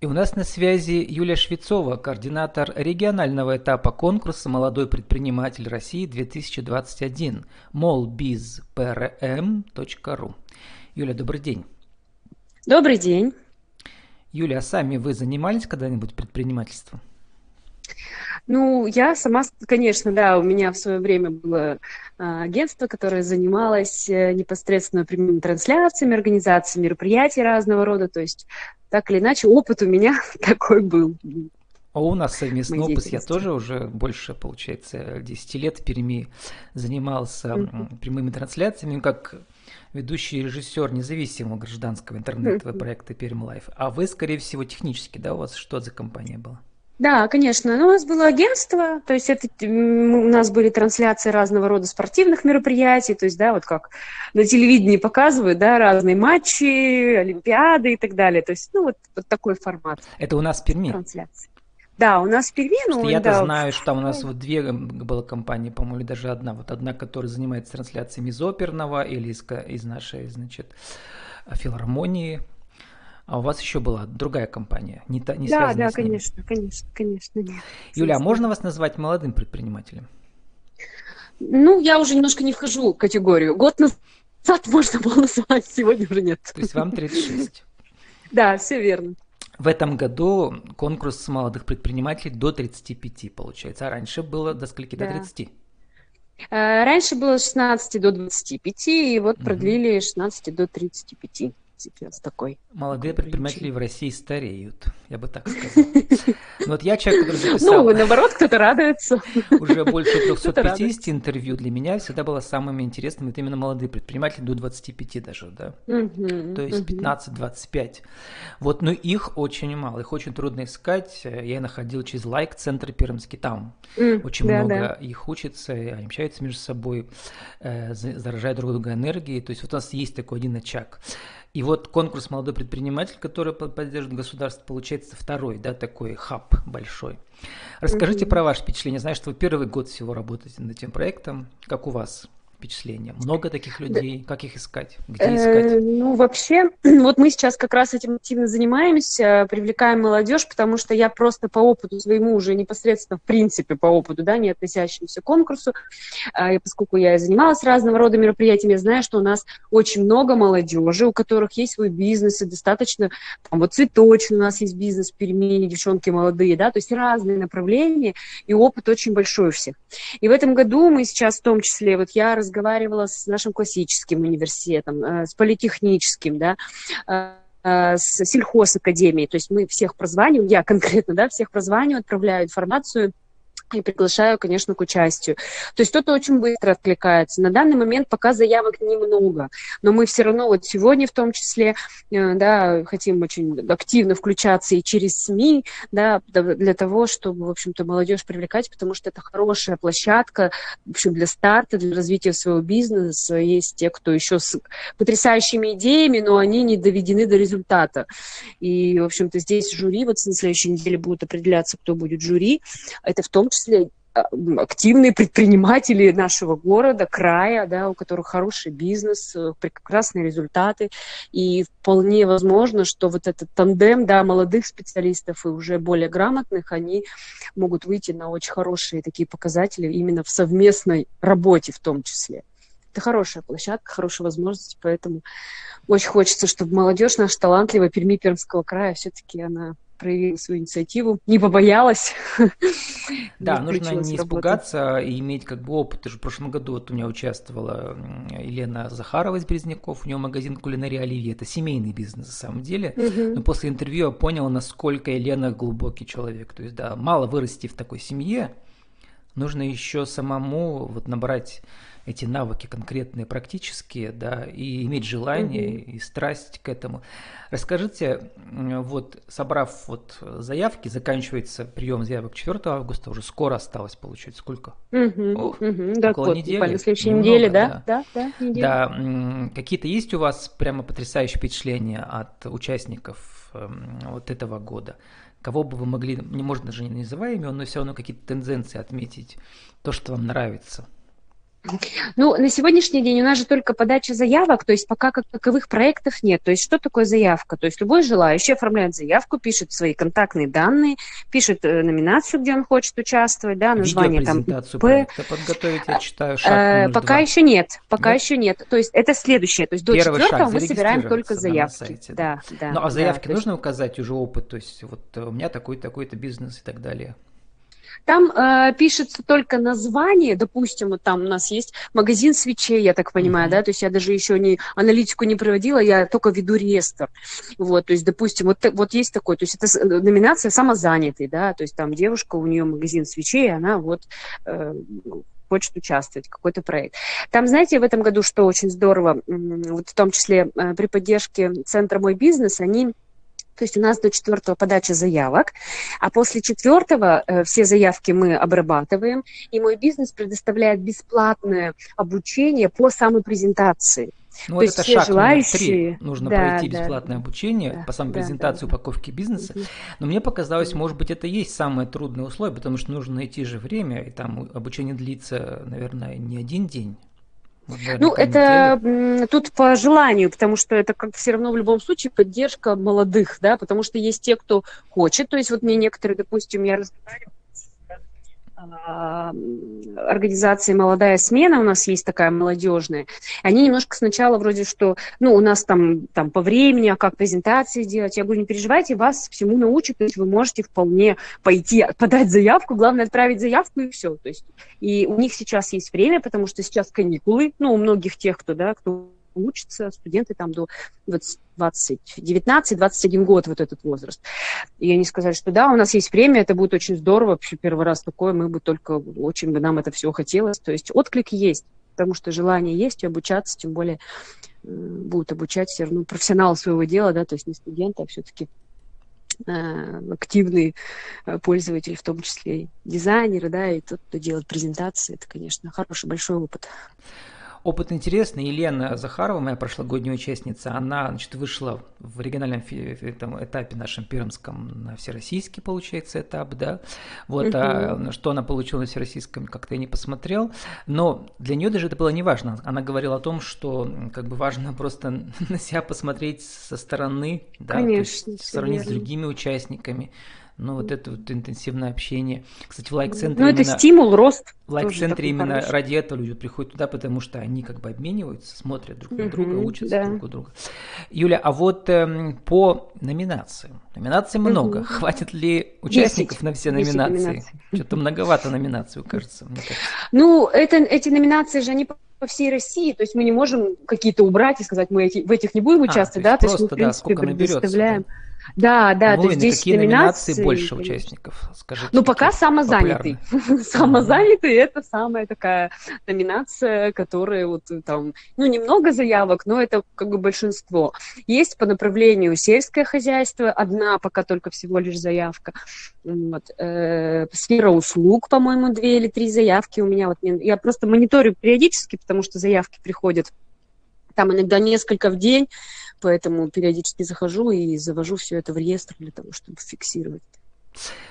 И у нас на связи Юлия Швецова, координатор регионального этапа конкурса «Молодой предприниматель России 2021» molbizprm.ru. Юля, добрый день. Добрый день. Юля, а сами вы занимались когда-нибудь предпринимательством? Ну, я сама, конечно, да, у меня в свое время было а, агентство, которое занималось э, непосредственно прямыми трансляциями, организацией мероприятий разного рода, то есть так или иначе опыт у меня такой был. А у нас совместный опыт. Я тоже уже больше, получается, 10 лет в Перми занимался mm-hmm. прямыми трансляциями, как ведущий режиссер независимого гражданского интернета проекта Perm Live. А вы, скорее всего, технически, да, у вас что за компания была? Да, конечно. Ну, у нас было агентство, то есть это, у нас были трансляции разного рода спортивных мероприятий, то есть, да, вот как на телевидении показывают, да, разные матчи, олимпиады и так далее. То есть, ну, вот, вот такой формат. Это у нас в Перми? Трансляции. Да, у нас в Перми, ну, Я-то да, знаю, что там у нас вот две было компании, по-моему, или даже одна. Вот одна, которая занимается трансляциями из оперного или из, из нашей, значит, филармонии, а у вас еще была другая компания, не, та, не да, да, с ними. конечно, конечно, конечно. Нет. Юля, а можно вас назвать молодым предпринимателем? Ну, я уже немножко не вхожу в категорию. Год назад можно было назвать, сегодня уже нет. То есть вам 36? Да, все верно. В этом году конкурс молодых предпринимателей до 35, получается. А раньше было до скольки? До 30? Э, раньше было с 16 до 25, и вот продлили с 16 до 35 сейчас такой. Молодые предприниматели в России стареют, я бы так сказал. Ну, вот я человек, который записал... Ну, наоборот, кто-то радуется. Уже больше 350 интервью для меня всегда было самым интересным. Это именно молодые предприниматели до 25 даже, да. То есть 15-25. Вот, но их очень мало, их очень трудно искать. Я находил через лайк центр Пермский там. Очень много их учатся, они общаются между собой, э, заражают друг друга энергией. То есть вот у нас есть такой один очаг. И вот конкурс «Молодой предприниматель», который поддерживает государство, получается второй, да, такой хаб большой. Расскажите mm-hmm. про ваше впечатление. Знаю, что вы первый год всего работаете над этим проектом. Как у вас? Впечатление? Много таких людей? Как их искать? Где э, искать? Ну, вообще, вот мы сейчас как раз этим активно занимаемся, привлекаем молодежь, потому что я просто по опыту своему уже непосредственно, в принципе, по опыту, да, не относящемуся к конкурсу, а, и поскольку я занималась разного рода мероприятиями, я знаю, что у нас очень много молодежи, у которых есть свой бизнес, и достаточно, там, вот цветочный у нас есть бизнес в Перми, девчонки молодые, да, то есть разные направления, и опыт очень большой у всех. И в этом году мы сейчас в том числе, вот я разговаривала с нашим классическим университетом, э, с политехническим, да, э, э, с сельхозакадемией. То есть мы всех прозваниваем, я конкретно, да, всех прозваниваю, отправляю информацию – и приглашаю, конечно, к участию. То есть кто-то очень быстро откликается. На данный момент пока заявок немного, но мы все равно вот сегодня в том числе, э, да, хотим очень активно включаться и через СМИ, да, для того, чтобы, в общем-то, молодежь привлекать, потому что это хорошая площадка, в общем, для старта, для развития своего бизнеса. Есть те, кто еще с потрясающими идеями, но они не доведены до результата. И, в общем-то, здесь жюри, вот на следующей неделе будут определяться, кто будет жюри. Это в том числе числе а, активные предприниматели нашего города, края, да, у которых хороший бизнес, э, прекрасные результаты. И вполне возможно, что вот этот тандем да, молодых специалистов и уже более грамотных, они могут выйти на очень хорошие такие показатели именно в совместной работе в том числе. Это хорошая площадка, хорошая возможность, поэтому очень хочется, чтобы молодежь наша талантливая Перми Пермского края все-таки она проявила свою инициативу, не побоялась. Да, нужно не испугаться и иметь как бы опыт. Уже в прошлом году вот у меня участвовала Елена Захарова из Березняков, у нее магазин кулинарии Оливье. Это семейный бизнес на самом деле. Но после интервью я понял, насколько Елена глубокий человек. То есть, да, мало вырасти в такой семье, нужно еще самому вот набрать эти навыки конкретные, практические, да, и иметь желание угу. и страсть к этому. Расскажите, вот собрав вот заявки, заканчивается прием заявок 4 августа, уже скоро осталось получить. Сколько? Угу, Ох, угу, да, около год, недели. На следующей Немного, неделе, да? Да, да, да, да Какие-то есть у вас прямо потрясающие впечатления от участников эм, вот этого года? Кого бы вы могли, не можно даже не называя имен, но все равно какие-то тенденции отметить, то, что вам нравится – Ну, на сегодняшний день у нас же только подача заявок, то есть пока как таковых проектов нет. То есть что такое заявка? То есть любой желающий оформляет заявку, пишет свои контактные данные, пишет э, номинацию, где он хочет участвовать, да, название там ИП. проекта подготовить, я читаю, шаг э, Пока еще нет, пока еще нет. То есть это следующее, то есть до Первый четвертого мы собираем только заявки. Сайте, да. Да, да, ну, а заявки да, нужно есть... указать уже опыт, то есть вот э, у меня такой-то, такой-то бизнес и так далее. Там э, пишется только название, допустим, вот там у нас есть магазин свечей, я так понимаю, mm-hmm. да, то есть я даже еще не аналитику не проводила, я только веду реестр, вот, то есть, допустим, вот, вот есть такой, то есть это э, номинация самозанятый, да, то есть там девушка, у нее магазин свечей, она вот э, хочет участвовать, какой-то проект. Там, знаете, в этом году, что очень здорово, вот в том числе э, при поддержке Центра «Мой бизнес», они то есть у нас до четвертого подача заявок, а после четвертого э, все заявки мы обрабатываем, и мой бизнес предоставляет бесплатное обучение по самопрезентации. Ну, вот это шаг желающие... номер три. Нужно да, пройти бесплатное да, обучение да, по самой да, презентации да, упаковки бизнеса. Но мне показалось, может быть, это и есть самое трудное условие, потому что нужно найти же время, и там обучение длится, наверное, не один день. Ну, это неделю. тут по желанию, потому что это как все равно в любом случае поддержка молодых, да, потому что есть те, кто хочет, то есть вот мне некоторые, допустим, я разговариваю организации «Молодая смена», у нас есть такая молодежная, они немножко сначала вроде что, ну, у нас там, там по времени, а как презентации делать, я говорю, не переживайте, вас всему научат, то есть вы можете вполне пойти, подать заявку, главное отправить заявку и все, то есть, и у них сейчас есть время, потому что сейчас каникулы, ну, у многих тех, кто, да, кто учатся, студенты там до 20, 20 19-21 год, вот этот возраст. И они сказали, что да, у нас есть время, это будет очень здорово, вообще первый раз такое, мы бы только, очень бы нам это все хотелось. То есть отклик есть, потому что желание есть и обучаться, тем более э, будут обучать все равно профессионалы своего дела, да, то есть не студенты, а все-таки э, активные э, пользователи, в том числе дизайнеры, да, и тот, кто делает презентации, это, конечно, хороший большой опыт. Опыт интересный. Елена Захарова, моя прошлогодняя участница, она значит, вышла в региональном там, этапе нашем пермском на всероссийский, получается, этап, да. Вот, а что она получила на всероссийском, как-то я не посмотрел. Но для нее даже это было не важно. Она говорила о том, что как бы важно просто на себя посмотреть со стороны, да, Конечно, сравнить верно. с другими участниками ну, вот это вот интенсивное общение. Кстати, в лайк-центре... Ну, это именно, стимул, рост. В лайк-центре именно хороший. ради этого люди приходят туда, потому что они как бы обмениваются, смотрят друг на друга, учатся да. друг у друга. Юля, а вот э, по номинациям. Номинаций много. Хватит ли участников 10, на все номинации? Что-то многовато номинаций, кажется, мне кажется. Ну, это, эти номинации же, они по всей России, то есть мы не можем какие-то убрать и сказать, мы эти, в этих не будем участвовать, а, то да, то есть мы, в принципе, да, предоставляем... Да, да, ну, то есть здесь какие номинации, номинации больше участников? Скажите. Ну, пока самозанятый. самозанятый – это самая такая номинация, которая вот там, ну, немного заявок, но это как бы большинство. Есть по направлению сельское хозяйство, одна пока только всего лишь заявка. Вот. Э, сфера услуг, по-моему, две или три заявки у меня. Вот я просто мониторю периодически, потому что заявки приходят там иногда несколько в день, поэтому периодически захожу и завожу все это в реестр для того, чтобы фиксировать.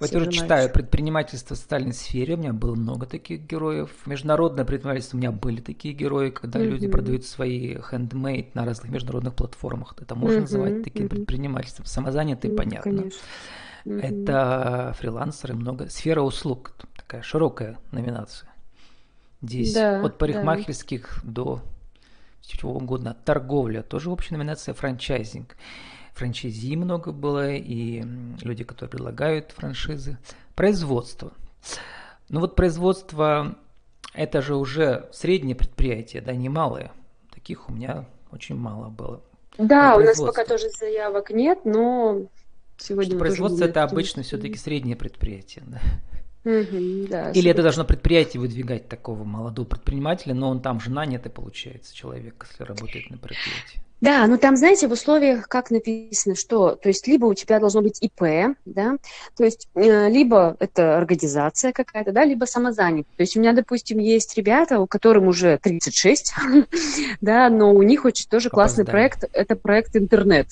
Вот я уже читаю предпринимательство в социальной сфере, у меня было много таких героев. Международное предпринимательство у меня были такие герои, когда mm-hmm. люди продают свои handmade на разных международных платформах. Это можно mm-hmm. называть таким mm-hmm. предпринимательством. Самозанятые, mm-hmm, понятно. Конечно. Mm-hmm. Это фрилансеры, много. Сфера услуг, такая широкая номинация. Здесь да, от парикмахерских да. до чего угодно. Торговля, тоже общая номинация франчайзинг. Франчайзи много было, и люди, которые предлагают франшизы. Производство. Ну вот производство, это же уже среднее предприятие, да, не малое. Таких у меня очень мало было. Да, у нас пока тоже заявок нет, но сегодня... Производство это обычно все-таки среднее предприятие, да. Угу, да, Или это должно предприятие выдвигать такого молодого предпринимателя, но он там же нанятый, получается, человек, если работает на предприятии. Да, ну там, знаете, в условиях как написано, что, то есть, либо у тебя должно быть ИП, да, то есть, э, либо это организация какая-то, да, либо самозанят. То есть у меня, допустим, есть ребята, у которым уже 36, да, но у них очень тоже классный проект, это проект интернет.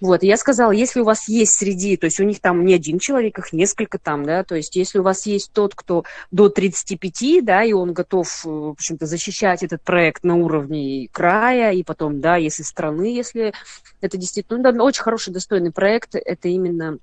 Вот, я сказала, если у вас есть среди, то есть у них там не один человек, их несколько там, да, то есть если у вас есть тот, кто до 35, да, и он готов, э, в общем-то, защищать этот проект на уровне края, и потом, да, если страна страны, если это действительно ну, да, очень хороший, достойный проект. Это именно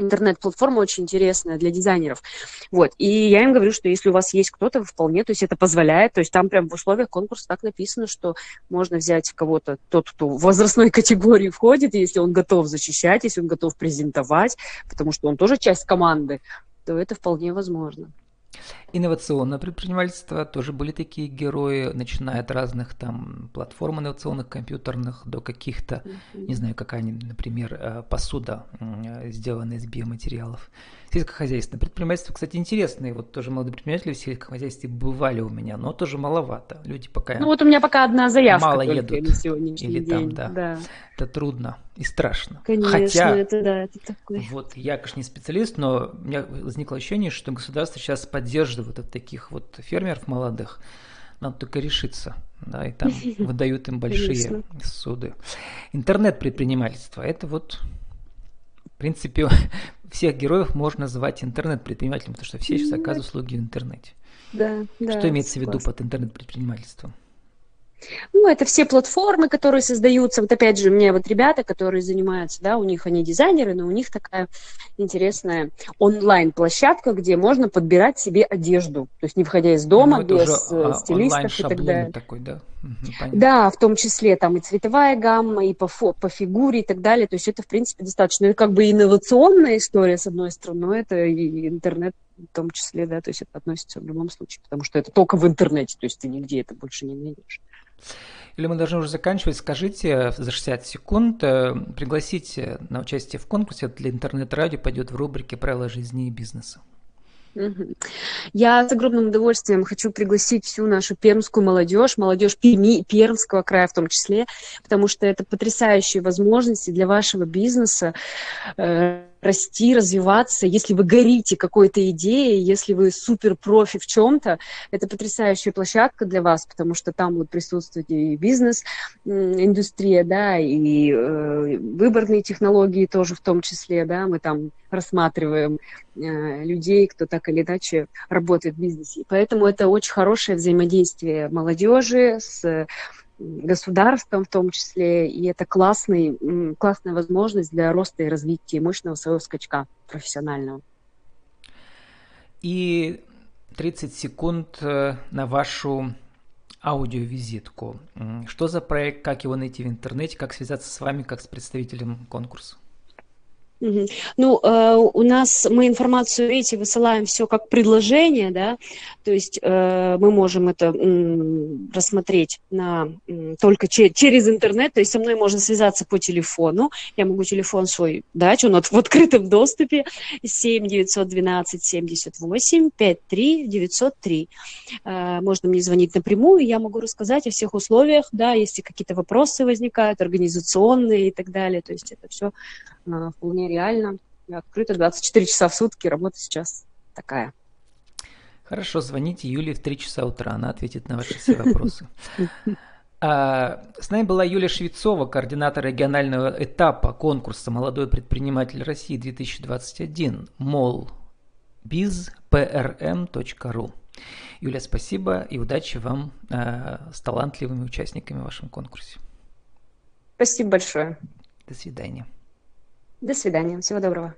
интернет-платформа очень интересная для дизайнеров. Вот. И я им говорю, что если у вас есть кто-то, вполне, то есть это позволяет, то есть там прям в условиях конкурса так написано, что можно взять кого-то, тот, кто в возрастной категории входит, если он готов защищать, если он готов презентовать, потому что он тоже часть команды, то это вполне возможно. Инновационное предпринимательство тоже были такие герои, начиная от разных там платформ инновационных, компьютерных, до каких-то, не знаю, какая, например, э, посуда, сделанная из биоматериалов. Сельскохозяйственное предпринимательство, кстати, интересные. Вот тоже молодые предприниматели в сельскохозяйстве бывали у меня, но тоже маловато. Люди пока Ну вот у меня пока одна заявка мало едут. На сегодняшний или день. там, да. да. Это трудно и страшно. Конечно, Хотя, это да, это такое. Вот я, конечно, не специалист, но у меня возникло ощущение, что государство сейчас поддерживает вот таких вот фермеров молодых. Надо только решиться, да, и там выдают им большие суды. Интернет-предпринимательство – это вот в принципе, всех героев можно называть интернет-предпринимателем, потому что все сейчас оказывают услуги в интернете. Да, да. Что имеется в виду под интернет-предпринимательством? Ну, это все платформы, которые создаются. Вот опять же, мне вот ребята, которые занимаются, да, у них они дизайнеры, но у них такая интересная онлайн-площадка, где можно подбирать себе одежду. То есть не входя из дома, ну, без уже, э, стилистов и так далее. Такой, да? Угу, да, в том числе там и цветовая гамма, и по, фо, по фигуре и так далее. То есть это, в принципе, достаточно. Это как бы инновационная история, с одной стороны, но это и интернет в том числе, да, то есть это относится в любом случае, потому что это только в интернете, то есть ты нигде это больше не найдешь. Или мы должны уже заканчивать. Скажите за 60 секунд, э, пригласите на участие в конкурсе для интернет-радио пойдет в рубрике «Правила жизни и бизнеса». Я с огромным удовольствием хочу пригласить всю нашу пермскую молодежь, молодежь Перми, Пермского края в том числе, потому что это потрясающие возможности для вашего бизнеса э, расти, развиваться. Если вы горите какой-то идеей, если вы супер профи в чем-то, это потрясающая площадка для вас, потому что там будет присутствовать и бизнес, индустрия, да, и э, выборные технологии тоже в том числе, да, мы там рассматриваем э, людей, кто так или иначе работает в бизнесе. Поэтому это очень хорошее взаимодействие молодежи с государством в том числе, и это классный, классная возможность для роста и развития мощного своего скачка профессионального. И 30 секунд э, на вашу аудиовизитку. Что за проект, как его найти в интернете, как связаться с вами, как с представителем конкурса? Ну, э, у нас мы информацию эти высылаем все как предложение, да, то есть э, мы можем это рассмотреть на, только че, через интернет, то есть со мной можно связаться по телефону, я могу телефон свой дать, он в открытом доступе, 7 912 78 53 903. Э, можно мне звонить напрямую, я могу рассказать о всех условиях, да, если какие-то вопросы возникают, организационные и так далее, то есть это все вполне реально. Открыто 24 часа в сутки, работа сейчас такая. Хорошо, звоните Юле в 3 часа утра, она ответит на ваши все вопросы. А, с нами была Юлия Швецова, координатор регионального этапа конкурса «Молодой предприниматель России 2021» мол bizprm.ru. Юля, спасибо и удачи вам а, с талантливыми участниками в вашем конкурсе. Спасибо большое. До свидания. До свидания. Всего доброго.